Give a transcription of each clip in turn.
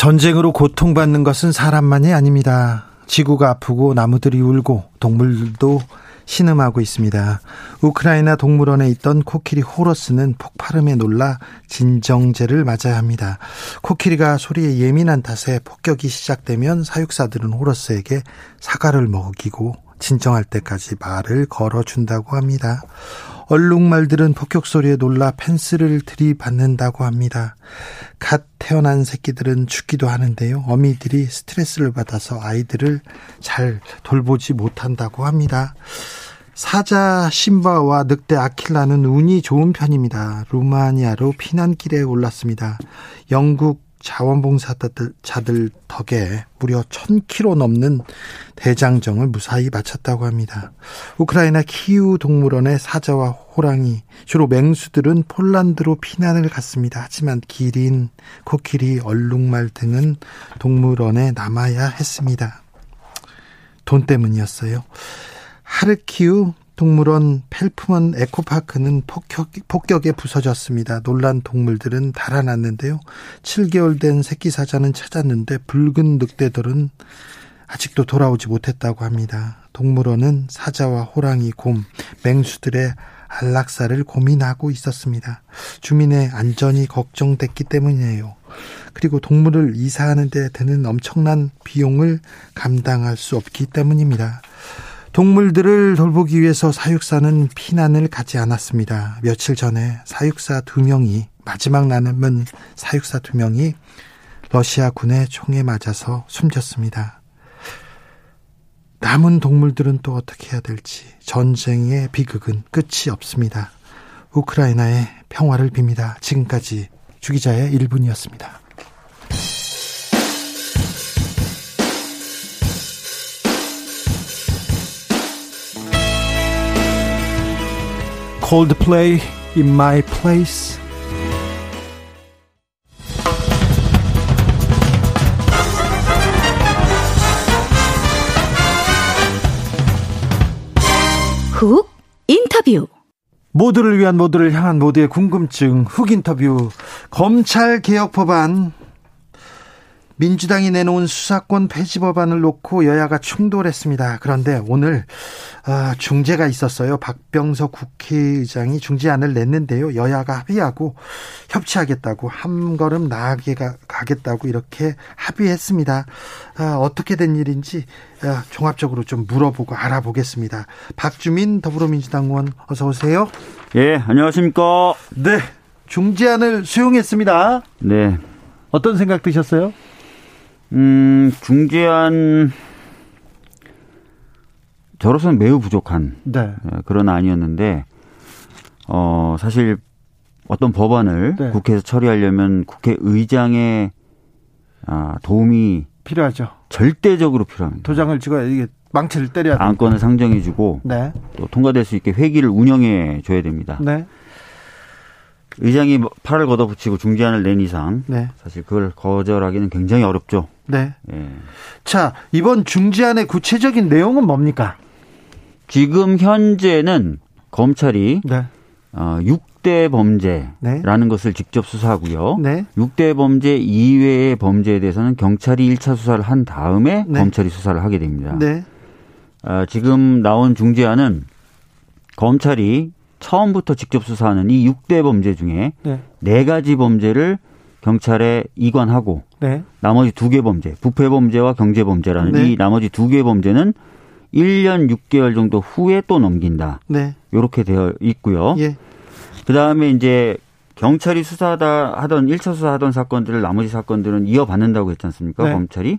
전쟁으로 고통받는 것은 사람만이 아닙니다. 지구가 아프고 나무들이 울고 동물들도 신음하고 있습니다. 우크라이나 동물원에 있던 코끼리 호러스는 폭발음에 놀라 진정제를 맞아야 합니다. 코끼리가 소리에 예민한 탓에 폭격이 시작되면 사육사들은 호러스에게 사과를 먹이고 진정할 때까지 말을 걸어준다고 합니다. 얼룩말들은 폭격 소리에 놀라 펜스를 들이받는다고 합니다. 갓 태어난 새끼들은 죽기도 하는데요. 어미들이 스트레스를 받아서 아이들을 잘 돌보지 못한다고 합니다. 사자 심바와 늑대 아킬라는 운이 좋은 편입니다. 루마니아로 피난길에 올랐습니다. 영국 자원봉사자들 덕에 무려 1000km 넘는 대장정을 무사히 마쳤다고 합니다. 우크라이나 키우 동물원의 사자와 호랑이, 주로 맹수들은 폴란드로 피난을 갔습니다. 하지만 기린, 코끼리, 얼룩말 등은 동물원에 남아야 했습니다. 돈 때문이었어요. 하르키우 동물원 펠프먼 에코파크는 폭격, 폭격에 부서졌습니다. 놀란 동물들은 달아났는데요. 7개월 된 새끼 사자는 찾았는데 붉은 늑대들은 아직도 돌아오지 못했다고 합니다. 동물원은 사자와 호랑이, 곰, 맹수들의 안락사를 고민하고 있었습니다. 주민의 안전이 걱정됐기 때문이에요. 그리고 동물을 이사하는 데 드는 엄청난 비용을 감당할 수 없기 때문입니다. 동물들을 돌보기 위해서 사육사는 피난을 가지 않았습니다. 며칠 전에 사육사 두 명이 마지막 남은 사육사 두 명이 러시아 군의 총에 맞아서 숨졌습니다. 남은 동물들은 또 어떻게 해야 될지 전쟁의 비극은 끝이 없습니다. 우크라이나의 평화를 빕니다. 지금까지 주기자의 1분이었습니다. Coldplay in my place. 훅 인터뷰. 모두를 위한 모두를 향한 모두의 궁금증. 훅 인터뷰. 검찰 개혁 법안 민주당이 내놓은 수사권 폐지 법안을 놓고 여야가 충돌했습니다. 그런데 오늘 아, 중재가 있었어요. 박병석 국회의장이 중재안을 냈는데요. 여야가 합의하고 협치하겠다고 한 걸음 나아게 가겠다고 이렇게 합의했습니다. 아, 어떻게 된 일인지 아, 종합적으로 좀 물어보고 알아보겠습니다. 박주민 더불어민주당 의원 어서 오세요. 예, 안녕하십니까? 네. 중재안을 수용했습니다. 네. 어떤 생각 드셨어요? 음, 중재안 저로서는 매우 부족한 네. 예, 그런 안이었는데 어 사실 어떤 법안을 네. 국회에서 처리하려면 국회의장의 아, 도움이 필요하죠. 절대적으로 필요합니다. 도장을 찍어야 이게 망치를 때려야 안건을 상정해주고 네. 또 통과될 수 있게 회기를 운영해 줘야 됩니다. 네. 의장이 팔을 걷어붙이고 중재안을 낸 이상 네. 사실 그걸 거절하기는 굉장히 어렵죠. 네. 예. 자 이번 중재안의 구체적인 내용은 뭡니까? 지금 현재는 검찰이 네. 어, 6대 범죄라는 네. 것을 직접 수사하고요. 네. 6대 범죄 이외의 범죄에 대해서는 경찰이 1차 수사를 한 다음에 네. 검찰이 수사를 하게 됩니다. 네. 어, 지금 나온 중재안은 검찰이 처음부터 직접 수사하는 이 6대 범죄 중에 네. 네 가지 범죄를 경찰에 이관하고 네. 나머지 두 개 범죄, 부패 범죄와 경제 범죄라는 네. 이 나머지 두 개 범죄는 1년 6개월 정도 후에 또 넘긴다. 네. 이렇게 되어 있고요. 예. 그다음에 이제 경찰이 수사하다 하던 1차 수사하던 사건들을 나머지 사건들은 이어받는다고 했지 않습니까? 네. 검찰이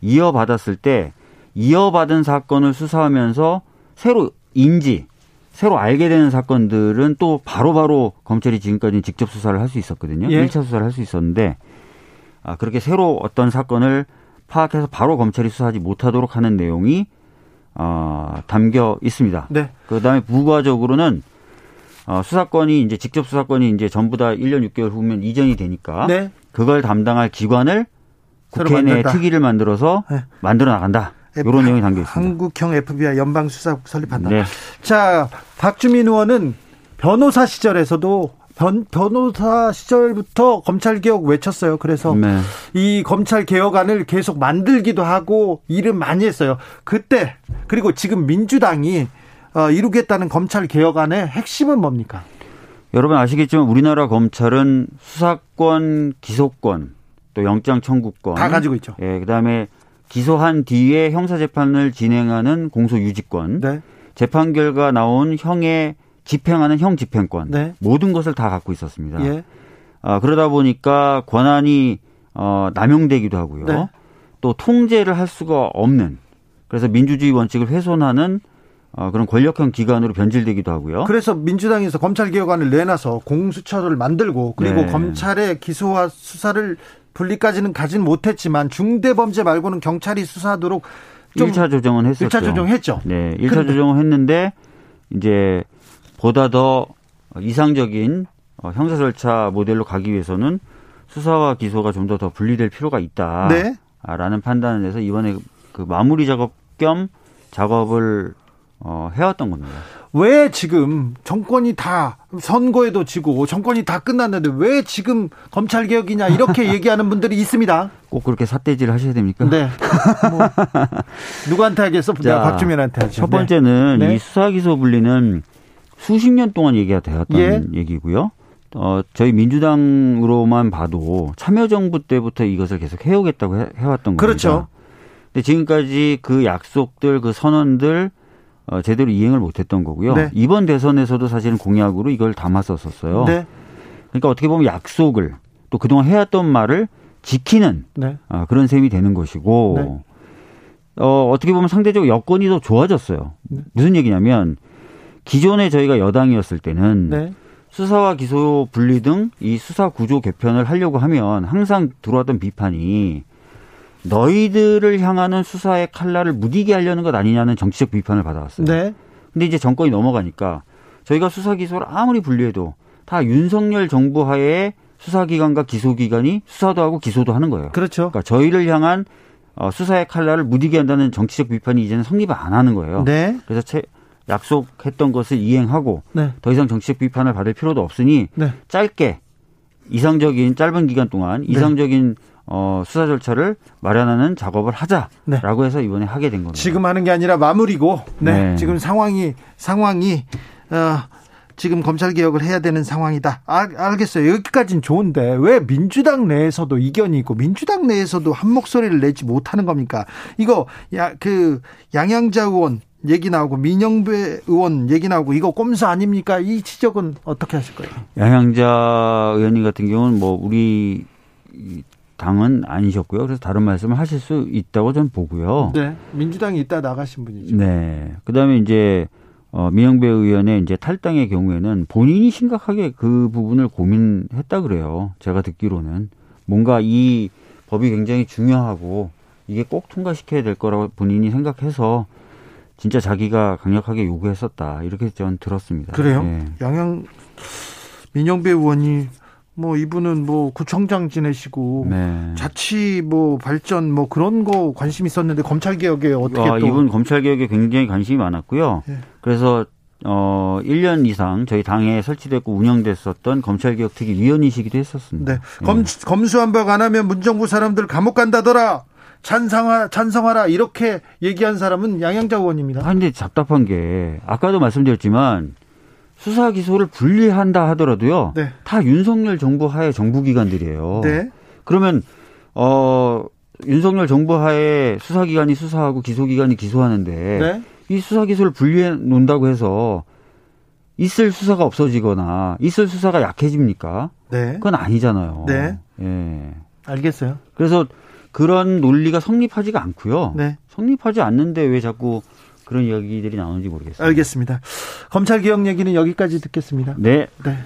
이어받았을 때 이어받은 사건을 수사하면서 새로 인지 새로 알게 되는 사건들은 또 바로바로 바로 검찰이 지금까지 직접 수사를 할 수 있었거든요. 예. 1차 수사를 할 수 있었는데 아, 그렇게 새로 어떤 사건을 파악해서 바로 검찰이 수사하지 못하도록 하는 내용이 어, 담겨 있습니다. 네. 그다음에 부가적으로는 어, 수사권이 이제 직접 수사권이 이제 전부 다 1년 6개월 후면 이전이 되니까 네. 그걸 담당할 기관을 국회 내 특위를 만들어서 네. 만들어 나간다. 이런 내용이 담겨 있습니다. 한국형 FBI 연방수사국 설립한다. 네. 자, 박주민 의원은 변호사 시절에서도 변, 변호사 시절부터 검찰 개혁 외쳤어요. 그래서 네. 이 검찰 개혁안을 계속 만들기도 하고 일을 많이 했어요. 그때 그리고 지금 민주당이 어, 이루겠다는 검찰 개혁안의 핵심은 뭡니까? 여러분 아시겠지만 우리나라 검찰은 수사권, 기소권, 또 영장 청구권 다 가지고 있죠. 예, 그다음에 기소한 뒤에 형사 재판을 진행하는 공소 유지권, 네. 재판 결과 나온 형의 집행하는 형 집행권, 네. 모든 것을 다 갖고 있었습니다. 예. 아, 그러다 보니까 권한이 어, 남용되기도 하고요. 네. 또 통제를 할 수가 없는 그래서 민주주의 원칙을 훼손하는 어, 그런 권력형 기관으로 변질되기도 하고요. 그래서 민주당에서 검찰 개혁안을 내놔서 공수처를 만들고 그리고 네. 검찰의 기소와 수사를 분리까지는 가진 못했지만 중대범죄 말고는 경찰이 수사하도록 좀 1차 조정은 했었죠. 1차 조정했죠. 네, 1차 그런데. 조정을 했는데 이제 보다 더 이상적인 어, 형사 절차 모델로 가기 위해서는 수사와 기소가 좀더더 분리될 필요가 있다라는 네. 판단을 해서 이번에 그 마무리 작업 겸 작업을 어, 해왔던 겁니다. 왜 지금 정권이 다 선거에도 지고 정권이 다 끝났는데 왜 지금 검찰 개혁이냐 이렇게 얘기하는 분들이 있습니다. 꼭 그렇게 삿대질 하셔야 됩니까? 네. 뭐 누구한테 하겠어? 자, 박주민한테 하죠. 첫 번째는 네. 이 수사 기소 분리는 수십 년 동안 얘기가 되었던 예. 얘기고요. 어, 저희 민주당으로만 봐도 참여정부 때부터 이것을 계속 해오겠다고 해, 해왔던 겁니다. 그렇죠. 근데 지금까지 그 약속들, 그 선언들 어, 제대로 이행을 못했던 거고요. 네. 이번 대선에서도 사실은 공약으로 이걸 담았었었어요. 네. 그러니까 어떻게 보면 약속을 또 그동안 해왔던 말을 지키는 네. 어, 그런 셈이 되는 것이고 네. 어, 어떻게 보면 상대적으로 여건이 더 좋아졌어요. 네. 무슨 얘기냐면 기존에 저희가 여당이었을 때는 네. 수사와 기소 분리 등 이 수사 구조 개편을 하려고 하면 항상 들어왔던 비판이 너희들을 향하는 수사의 칼날을 무디게 하려는 것 아니냐는 정치적 비판을 받아왔어요. 네. 근데 이제 정권이 넘어가니까 저희가 수사 기소를 아무리 분리해도 다 윤석열 정부 하에 수사기관과 기소기관이 수사도 하고 기소도 하는 거예요. 그렇죠. 그러니까 저희를 향한 어, 수사의 칼날을 무디게 한다는 정치적 비판이 이제는 성립을 안 하는 거예요. 네. 그래서 채, 약속했던 것을 이행하고 네. 더 이상 정치적 비판을 받을 필요도 없으니 네. 짧게 이상적인 짧은 기간 동안 네. 이상적인 어, 수사 절차를 마련하는 작업을 하자라고 네. 해서 이번에 하게 된 겁니다. 지금 하는 게 아니라 마무리고, 네, 네. 지금 상황이 상황이 어, 지금 검찰 개혁을 해야 되는 상황이다. 알, 알겠어요. 여기까지는 좋은데 왜 민주당 내에서도 이견이 있고 민주당 내에서도 한 목소리를 내지 못하는 겁니까? 이거 야 그 양양자 의원 얘기 나오고 민영배 의원 얘기 나오고 이거 꼼수 아닙니까? 이 지적은 어떻게 하실 거예요? 양양자 의원님 같은 경우는 뭐 우리 당은 아니셨고요. 그래서 다른 말씀을 하실 수 있다고 저는 보고요. 네. 민주당이 있다 나가신 분이죠. 네. 그다음에 이제 어, 민영배 의원의 이제 탈당의 경우에는 본인이 심각하게 그 부분을 고민했다 그래요. 제가 듣기로는 뭔가 이 법이 굉장히 중요하고 이게 꼭 통과시켜야 될 거라고 본인이 생각해서 진짜 자기가 강력하게 요구했었다 이렇게 전 들었습니다. 그래요? 네. 양양 민영배 의원이 뭐 이분은 뭐 구청장 지내시고 네. 자치 뭐 발전 뭐 그런 거 관심 있었는데 검찰 개혁에 어떻게 아, 또 이분 검찰 개혁에 굉장히 관심이 많았고요. 네. 그래서 어 1년 이상 저희 당에 설치됐고 운영됐었던 검찰개혁특위 위원이시기도 했었습니다. 네. 검, 네. 검수한박 안 하면 문정부 사람들 감옥 간다더라. 찬성하, 찬성하라 이렇게 얘기한 사람은 양양자 의원입니다. 아, 근데 답답한 게 아까도 말씀드렸지만 수사 기소를 분리한다 하더라도요. 네. 다 윤석열 정부 하에 정부 기관들이에요. 네. 그러면 어 윤석열 정부 하에 수사 기관이 수사하고 기소 기관이 기소하는데 네. 이 수사 기소를 분리해 놓는다고 해서 있을 수사가 없어지거나 있을 수사가 약해집니까? 네. 그건 아니잖아요. 네. 예. 알겠어요. 그래서 그런 논리가 성립하지가 않고요. 네. 성립하지 않는데 왜 자꾸 그런 이야기들이 나오는지 모르겠습니다. 알겠습니다. 검찰 개혁 얘기는 여기까지 듣겠습니다. 네. 네.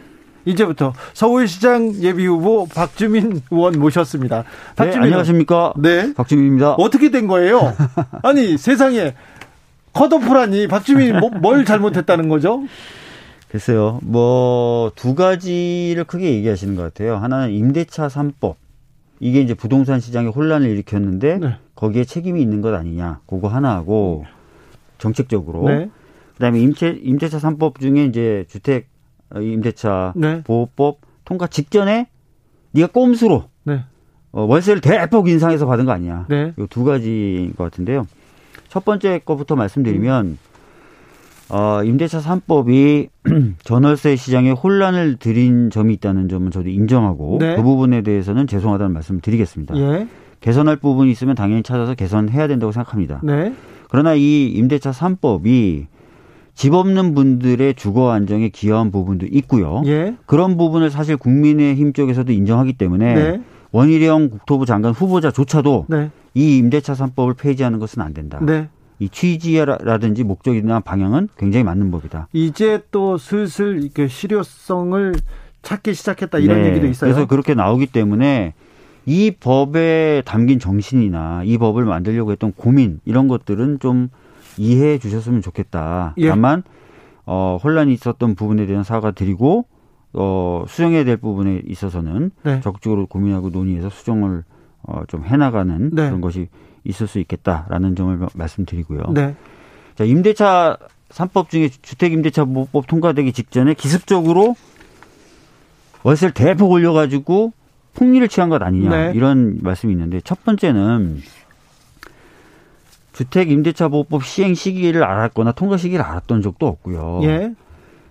이제부터 서울시장 예비 후보 박주민 의원 모셨습니다. 네, 박주민 네, 안녕하십니까? 네. 박주민입니다. 어떻게 된 거예요? 아니, 세상에 컷오프라니 박주민이 뭐, 뭘 잘못했다는 거죠? 글쎄요. 뭐 두 가지를 크게 얘기하시는 것 같아요. 하나는 임대차 3법. 이게 이제 부동산 시장에 혼란을 일으켰는데 네. 거기에 책임이 있는 것 아니냐. 그거 하나하고 정책적으로. 네. 그다음에 임대 임대차 3법 중에 이제 주택 임대차 네. 보호법 통과 직전에 네가 꼼수로 네. 어, 월세를 대폭 인상해서 받은 거 아니냐. 네. 이두 가지인 것 같은데요. 첫 번째 거부터 말씀드리면 어, 임대차 3법이 전월세 시장에 혼란을 들인 점이 있다는 점은 저도 인정하고 네. 그 부분에 대해서는 죄송하다는 말씀을 드리겠습니다. 예. 개선할 부분이 있으면 당연히 찾아서 개선해야 된다고 생각합니다. 네. 그러나 이 임대차 3법이 집 없는 분들의 주거 안정에 기여한 부분도 있고요. 예. 그런 부분을 사실 국민의힘 쪽에서도 인정하기 때문에 네. 원희룡 국토부 장관 후보자조차도 네. 이 임대차 3법을 폐지하는 것은 안 된다. 네. 이 취지라든지 목적이나 방향은 굉장히 맞는 법이다. 이제 또 슬슬 이렇게 실효성을 찾기 시작했다 이런 네. 얘기도 있어요. 그래서 그렇게 나오기 때문에 이 법에 담긴 정신이나 이 법을 만들려고 했던 고민 이런 것들은 좀 이해해 주셨으면 좋겠다. 예. 다만 어, 혼란이 있었던 부분에 대한 사과 드리고 어, 수정해야 될 부분에 있어서는 네. 적극적으로 고민하고 논의해서 수정을 어, 좀 해나가는 네. 그런 것이 있을 수 있겠다라는 점을 말씀드리고요. 네. 자, 임대차 3법 중에 주택임대차 보호법 통과되기 직전에 기습적으로 월세를 대폭 올려가지고 폭리를 취한 것 아니냐 네. 이런 말씀이 있는데 첫 번째는 주택 임대차 보호법 시행 시기를 알았거나 통과 시기를 알았던 적도 없고요. 예.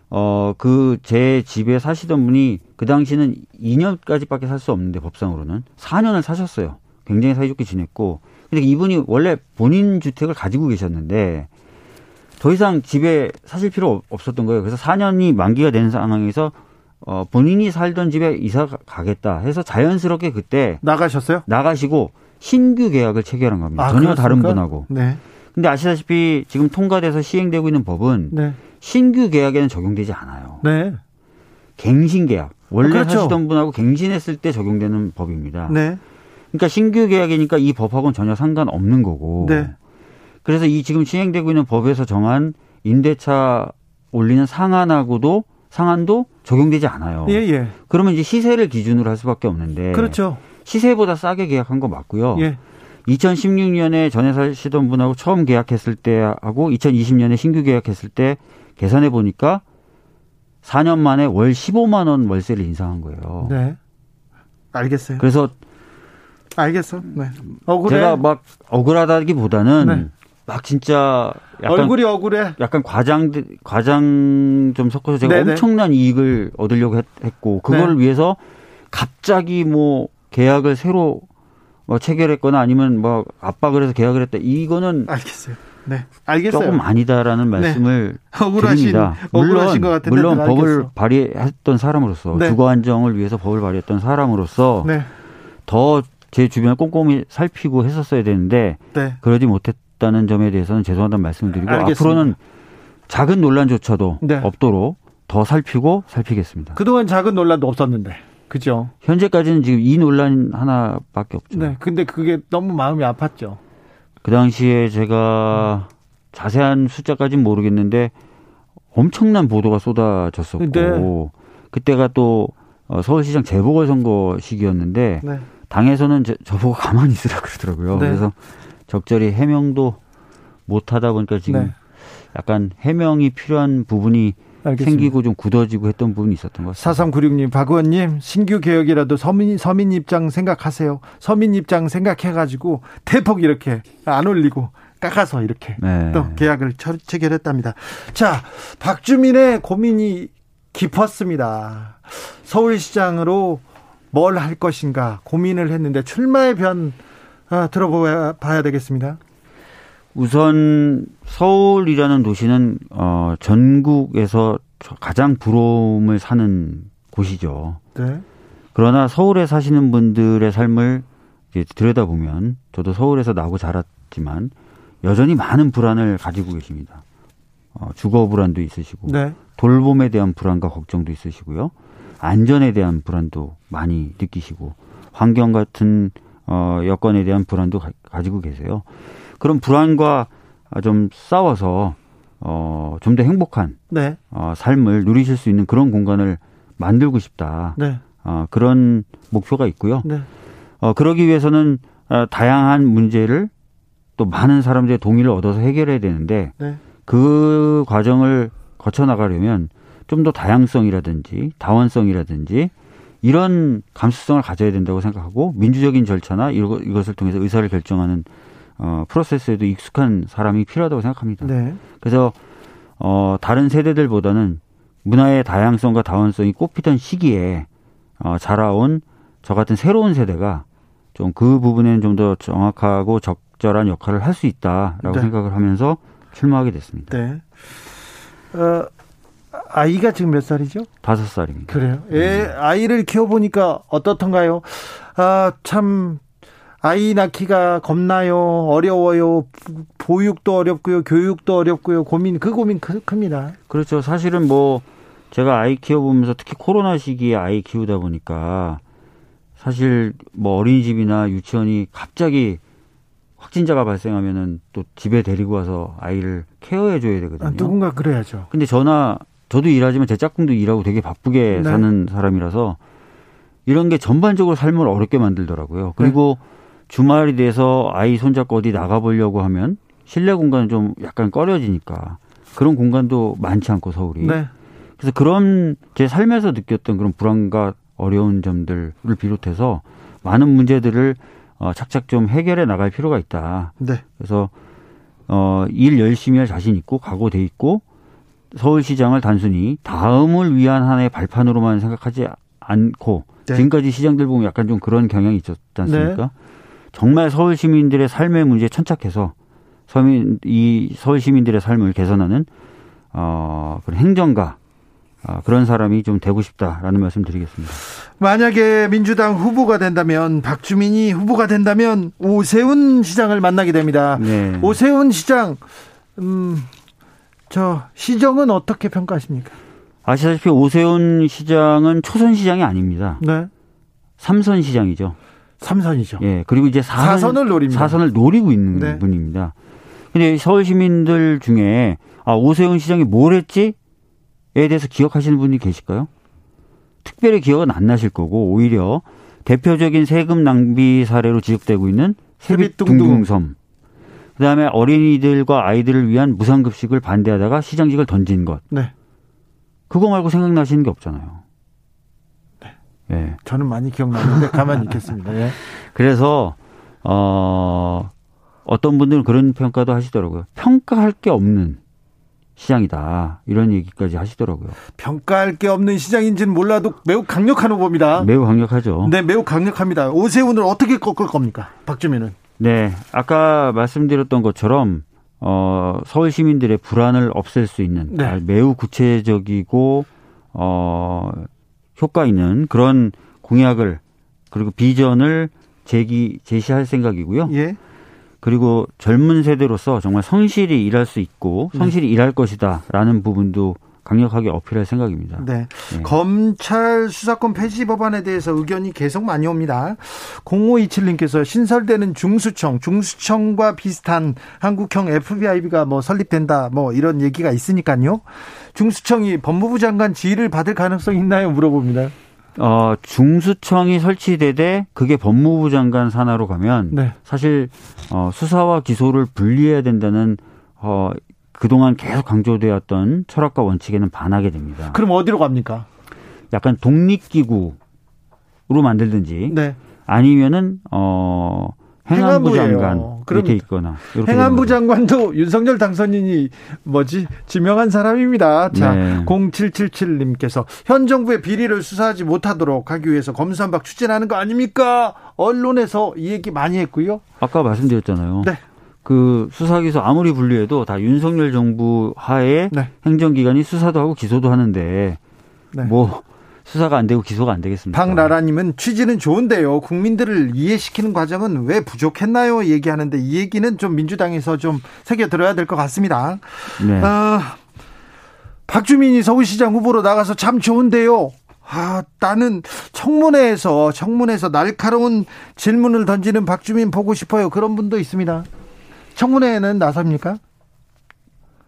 어, 그, 제 집에 사시던 분이 그 당시는 2년까지밖에 살 수 없는데 법상으로는 4년을 사셨어요. 굉장히 사이좋게 지냈고. 근데 이분이 원래 본인 주택을 가지고 계셨는데 더 이상 집에 사실 필요 없었던 거예요. 그래서 4년이 만기가 된 상황에서 어, 본인이 살던 집에 이사 가겠다 해서 자연스럽게 그때 나가셨어요? 나가시고 신규 계약을 체결한 겁니다. 아, 전혀 그렇습니까? 다른 분하고. 네. 근데 아시다시피 지금 통과돼서 시행되고 있는 법은 네. 신규 계약에는 적용되지 않아요. 네. 갱신 계약. 원래 아, 그렇죠. 하시던 분하고 갱신했을 때 적용되는 법입니다. 네. 그러니까 신규 계약이니까 이 법하고는 전혀 상관없는 거고. 네. 그래서 이 지금 시행되고 있는 법에서 정한 임대차 올리는 상한하고도 상한도 적용되지 않아요. 예, 예. 그러면 이제 시세를 기준으로 할 수밖에 없는데. 그렇죠. 시세보다 싸게 계약한 거 맞고요. 예. 2016년에 전에 사시던 분하고 처음 계약했을 때하고 2020년에 신규 계약했을 때 계산해 보니까 4년 만에 월 15만 원 월세를 인상한 거예요. 네. 알겠어요. 그래서 알겠어. 네. 억울해. 제가 막 억울하다기보다는 네. 막 진짜 약간 얼굴이 억울해. 약간 과장 과장 좀 섞어서 제가 네네. 엄청난 이익을 얻으려고 했, 고 그거를 네. 위해서 갑자기 뭐 계약을 새로 뭐 체결했거나 아니면 뭐 압박을 해서 계약을 했다. 이거는 알겠어요. 네, 알겠어요. 조금 아니다라는 네. 말씀을 네. 억울하신, 드립니다. 물론 물론 법을 발의했던 사람으로서 네. 주거 안정을 위해서 법을 발의했던 사람으로서 네. 더 제 주변을 꼼꼼히 살피고 했었어야 되는데 네. 그러지 못했다는 점에 대해서는 죄송하다는 말씀을 드리고 알겠습니다. 앞으로는 작은 논란조차도 네. 없도록 더 살피고 살피겠습니다. 그동안 작은 논란도 없었는데. 그죠. 현재까지는 지금 이 논란 하나밖에 없죠. 네. 근데 그게 너무 마음이 아팠죠. 그 당시에 제가 자세한 숫자까지는 모르겠는데 엄청난 보도가 쏟아졌었고 네. 그때가 또 어, 서울시장 재보궐선거 시기였는데 네. 당에서는 저, 저보고 가만히 있으라 그러더라고요. 네. 그래서 적절히 해명도 못 하다 보니까 지금 네. 약간 해명이 필요한 부분이 알겠습니다. 생기고 좀 굳어지고 했던 부분이 있었던 것 같습니다. 4396님, 박 의원님, 신규 개혁이라도 서민, 서민 입장 생각하세요. 서민 입장 생각해가지고 대폭 이렇게 안 올리고 깎아서 이렇게 네. 또 계약을 체결했답니다. 자, 박주민의 고민이 깊었습니다. 서울시장으로 뭘 할 것인가 고민을 했는데 출마의 변 아, 들어봐야 되겠습니다. 우선 서울이라는 도시는 어 전국에서 가장 부러움을 사는 곳이죠. 네. 그러나 서울에 사시는 분들의 삶을 들여다보면 저도 서울에서 나고 자랐지만 여전히 많은 불안을 가지고 계십니다. 어, 주거 불안도 있으시고 네. 돌봄에 대한 불안과 걱정도 있으시고요. 안전에 대한 불안도 많이 느끼시고 환경 같은 어, 여건에 대한 불안도 가, 지고 계세요. 그런 불안과 좀 싸워서 어, 좀 더 행복한 네. 어, 삶을 누리실 수 있는 그런 공간을 만들고 싶다. 네. 어, 그런 목표가 있고요. 네. 어, 그러기 위해서는 어, 다양한 문제를 또 많은 사람들의 동의를 얻어서 해결해야 되는데 네. 그 과정을 거쳐 나가려면 좀 더 다양성이라든지 다원성이라든지 이런 감수성을 가져야 된다고 생각하고 민주적인 절차나 이것을 통해서 의사를 결정하는 어, 프로세스에도 익숙한 사람이 필요하다고 생각합니다. 네. 그래서 어, 다른 세대들보다는 문화의 다양성과 다원성이 꽃피던 시기에 어, 자라온 저 같은 새로운 세대가 좀 그 부분에는 좀 더 정확하고 적절한 역할을 할 수 있다라고 네. 생각을 하면서 출마하게 됐습니다. 네. 어, 아이가 지금 몇 살이죠? 다섯 살입니다. 그래요? 예, 음. 아이를 키워보니까 어떻던가요? 아, 참, 아이 낳기가 겁나요? 어려워요? 보육도 어렵고요. 교육도 어렵고요. 고민, 그 고민 크, 큽니다. 그렇죠. 사실은 뭐, 제가 아이 키워보면서 특히 코로나 시기에 아이 키우다 보니까 사실 뭐 어린이집이나 유치원이 갑자기 확진자가 발생하면은 또 집에 데리고 와서 아이를 케어해 줘야 되거든요. 아, 누군가 그래야죠. 근데 저나 저도 일하지만 제 짝꿍도 일하고 되게 바쁘게 네. 사는 사람이라서 이런 게 전반적으로 삶을 어렵게 만들더라고요. 그리고 네. 주말이 돼서 아이 손잡고 어디 나가보려고 하면 실내 공간은 좀 약간 꺼려지니까 그런 공간도 많지 않고 서울이. 네. 그래서 그런 제 삶에서 느꼈던 그런 불안과 어려운 점들을 비롯해서 많은 문제들을 어, 착착 좀 해결해 나갈 필요가 있다. 네. 그래서 어, 일 열심히 할 자신 있고 각오돼 있고 서울시장을 단순히 다음을 위한 하나의 발판으로만 생각하지 않고 네. 지금까지 시장들 보면 약간 좀 그런 경향이 있었지 않습니까? 네. 정말 서울 시민들의 삶의 문제에 천착해서 서민 이 서울 시민들의 삶을 개선하는 어 그런 행정가 어, 그런 사람이 좀 되고 싶다라는 말씀 드리겠습니다. 만약에 민주당 후보가 된다면 박주민이 후보가 된다면 오세훈 시장을 만나게 됩니다. 네. 오세훈 시장 음, 저 시정은 어떻게 평가하십니까? 아시다시피 오세훈 시장은 초선 시장이 아닙니다. 네. 삼선 시장이죠. 삼선이죠. 예. 그리고 이제 사선, 을 노립니다. 사선을 노리고 있는 네. 분입니다. 근데 서울 시민들 중에 아, 오세훈 시장이 뭘 했지? 에 대해서 기억하시는 분이 계실까요? 특별히 기억은 안 나실 거고 오히려 대표적인 세금 낭비 사례로 지적되고 있는 세빛둥둥섬. 그다음에 어린이들과 아이들을 위한 무상급식을 반대하다가 시장직을 던진 것. 네. 그거 말고 생각나시는 게 없잖아요. 네. 네. 저는 많이 기억나는데 가만히 있겠습니다. 네. 그래서 어 어떤 분들은 그런 평가도 하시더라고요. 평가할 게 없는 시장이다. 이런 얘기까지 하시더라고요. 평가할 게 없는 시장인지는 몰라도 매우 강력한 후보입니다. 매우 강력하죠. 네, 매우 강력합니다. 오세훈을 어떻게 꺾을 겁니까? 박주민은. 네. 아까 말씀드렸던 것처럼 어, 서울 시민들의 불안을 없앨 수 있는 네. 매우 구체적이고 어, 효과 있는 그런 공약을 그리고 비전을 제기 제시할 생각이고요. 예. 그리고 젊은 세대로서 정말 성실히 일할 수 있고 네. 성실히 네. 일할 것이다라는 부분도 강력하게 어필할 생각입니다. 네. 네. 검찰 수사권 폐지 법안에 대해서 의견이 계속 많이 옵니다. 0527님께서 신설되는 중수청, 중수청과 비슷한 한국형 FBI가 뭐 설립된다, 뭐 이런 얘기가 있으니까요. 중수청이 법무부 장관 지휘를 받을 가능성이 있나요? 물어봅니다. 어, 중수청이 설치되되 그게 법무부 장관 산하로 가면 네. 사실 어, 수사와 기소를 분리해야 된다는 어, 그동안 계속 강조되었던 철학과 원칙에는 반하게 됩니다. 그럼 어디로 갑니까? 약간 독립기구로 만들든지 네. 아니면은 어 행안부 장관 밑에 있거나 행안부 장관도 윤석열 당선인이 뭐지 지명한 사람입니다. 자, 네. 0777님께서 현 정부의 비리를 수사하지 못하도록 하기 위해서 검수한박 추진하는 거 아닙니까? 언론에서 이 얘기 많이 했고요. 아까 말씀드렸잖아요. 네. 그 수사기소 아무리 분리해도 다 윤석열 정부 하에 네. 행정기관이 수사도 하고 기소도 하는데 네. 뭐 수사가 안 되고 기소가 안 되겠습니까? 박나라님은 취지는 좋은데요. 국민들을 이해시키는 과정은 왜 부족했나요? 얘기하는데 이 얘기는 좀 민주당에서 좀 새겨 들어야 될 것 같습니다. 네. 어, 박주민이 서울시장 후보로 나가서 참 좋은데요. 아, 나는 청문회에서 청문회에서 날카로운 질문을 던지는 박주민 보고 싶어요. 그런 분도 있습니다. 청문회에는 나섭니까?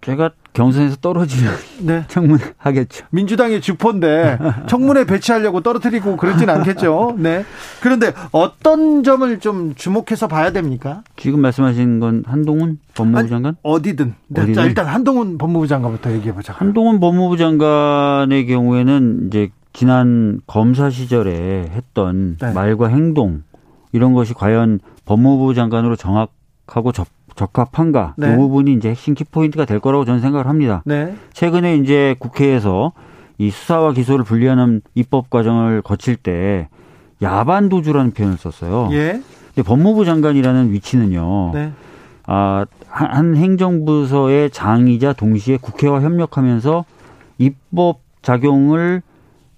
제가 경선에서 떨어지면 네. 청문 하겠죠. 민주당의 주포인데 청문회 배치하려고 떨어뜨리고 그러진 않겠죠. 네. 그런데 어떤 점을 좀 주목해서 봐야 됩니까? 지금 말씀하신 건 한동훈 법무부 장관? 아니, 어디든. 네. 어디든. 자, 일단 한동훈 법무부 장관부터 얘기해 보자. 한동훈 법무부 장관의 경우에는 이제 지난 검사 시절에 했던 네. 말과 행동 이런 것이 과연 법무부 장관으로 정확 하고 접 적합한가 네. 이 부분이 이제 핵심 키포인트가 될 거라고 저는 생각을 합니다. 네. 최근에 이제 국회에서 이 수사와 기소를 분리하는 입법 과정을 거칠 때 야반 도주라는 표현을 썼어요. 예. 근데 법무부 장관이라는 위치는요. 네. 아, 한 행정부서의 장이자 동시에 국회와 협력하면서 입법 작용을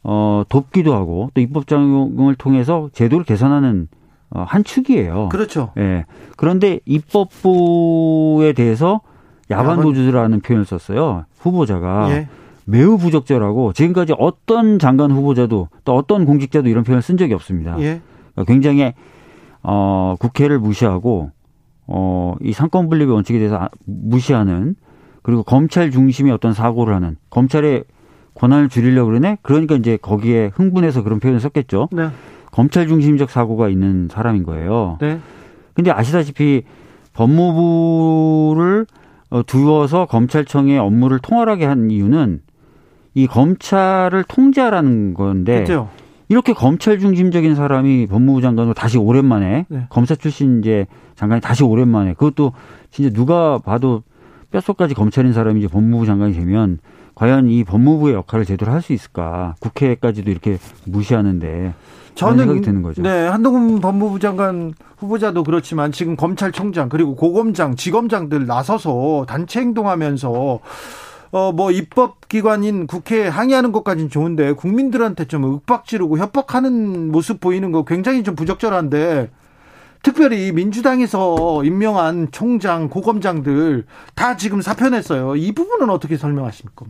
어, 돕기도 하고 또 입법 작용을 통해서 제도를 개선하는 어, 한 축이에요. 그렇죠. 예. 그런데 입법부에 대해서 야반 도주라는 표현을 썼어요. 후보자가 예. 매우 부적절하고 지금까지 어떤 장관 후보자도 또 어떤 공직자도 이런 표현을 쓴 적이 없습니다. 예. 그러니까 굉장히 어, 국회를 무시하고 어, 이 상권 분립의 원칙에 대해서 아, 무시하는 그리고 검찰 중심의 어떤 사고를 하는 검찰의 권한을 줄이려고 그러네. 그러니까 이제 거기에 흥분해서 그런 표현을 썼겠죠. 네. 검찰 중심적 사고가 있는 사람인 거예요. 네. 근데 아시다시피 법무부를 어, 두어서 검찰청의 업무를 통할하게 한 이유는 이 검찰을 통제하라는 건데 그렇죠. 이렇게 검찰 중심적인 사람이 법무부 장관으로 다시 오랜만에 네. 검사 출신 이제 장관이 다시 오랜만에 그것도 진짜 누가 봐도 뼛속까지 검찰인 사람이 이제 법무부 장관이 되면 과연 이 법무부의 역할을 제대로 할 수 있을까? 국회까지도 이렇게 무시하는데 저는 드는 거죠. 네, 한동훈 법무부 장관 후보자도 그렇지만 지금 검찰총장 그리고 고검장, 지검장들 나서서 단체 행동하면서 어 뭐 입법기관인 국회에 항의하는 것까지는 좋은데 국민들한테 좀 윽박 지르고 협박하는 모습 보이는 거 굉장히 좀 부적절한데 특별히 민주당에서 임명한 총장, 고검장들 다 지금 사표 냈어요. 이 부분은 어떻게 설명하십니까?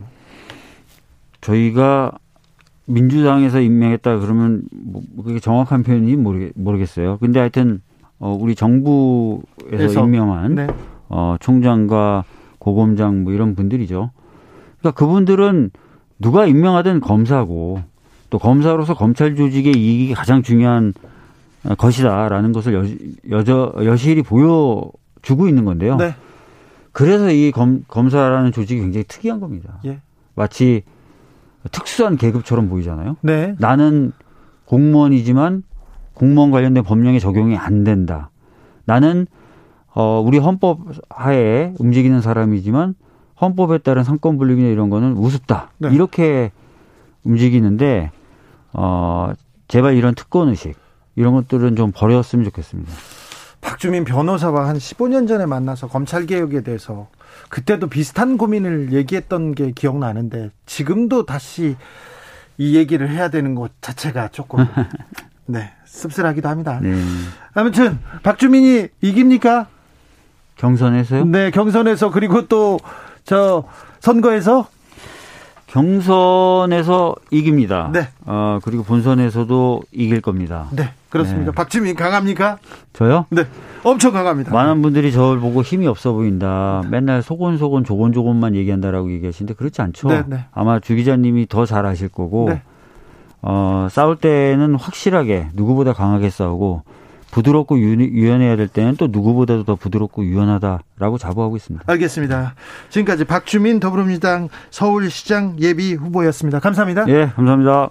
저희가 민주당에서 임명했다 그러면 뭐 그게 정확한 표현이 모르겠, 모르겠어요. 근데 하여튼 어 우리 정부에서 그래서, 임명한 네. 어 총장과 고검장 뭐 이런 분들이죠. 그러니까 그분들은 누가 임명하든 검사고 또 검사로서 검찰 조직의 이익이 가장 중요한 것이다라는 것을 여, 여저, 여실히 보여주고 있는 건데요. 네. 그래서 이 검, 검사라는 조직이 굉장히 특이한 겁니다. 예. 마치 특수한 계급처럼 보이잖아요. 네. 나는 공무원이지만 공무원 관련된 법령에 적용이 안 된다. 나는 어 우리 헌법 하에 움직이는 사람이지만 헌법에 따른 상권 분립이나 이런 거는 우습다. 네. 이렇게 움직이는데 어 제발 이런 특권 의식 이런 것들은 좀 버렸으면 좋겠습니다. 박주민 변호사와 한 15년 전에 만나서 검찰 개혁에 대해서 그때도 비슷한 고민을 얘기했던 게 기억나는데 지금도 다시 이 얘기를 해야 되는 것 자체가 조금 네 씁쓸하기도 합니다. 네. 아무튼 박주민이 이깁니까? 경선에서요? 네, 경선에서 그리고 또 저 선거에서 경선에서 이깁니다. 네. 어, 그리고 본선에서도 이길 겁니다. 네. 그렇습니다. 네. 박지민 강합니까? 저요? 네. 엄청 강합니다. 많은 분들이 저를 보고 힘이 없어 보인다. 맨날 소곤소곤 조곤조곤만 얘기한다라고 얘기하시는데 그렇지 않죠. 네, 네. 아마 주 기자님이 더 잘 아실 거고 네. 어, 싸울 때는 확실하게 누구보다 강하게 싸우고 부드럽고 유연해야 될 때는 또 누구보다도 더 부드럽고 유연하다라고 자부하고 있습니다. 알겠습니다. 지금까지 박주민 더불어민주당 서울시장 예비 후보였습니다. 감사합니다. 예, 감사합니다.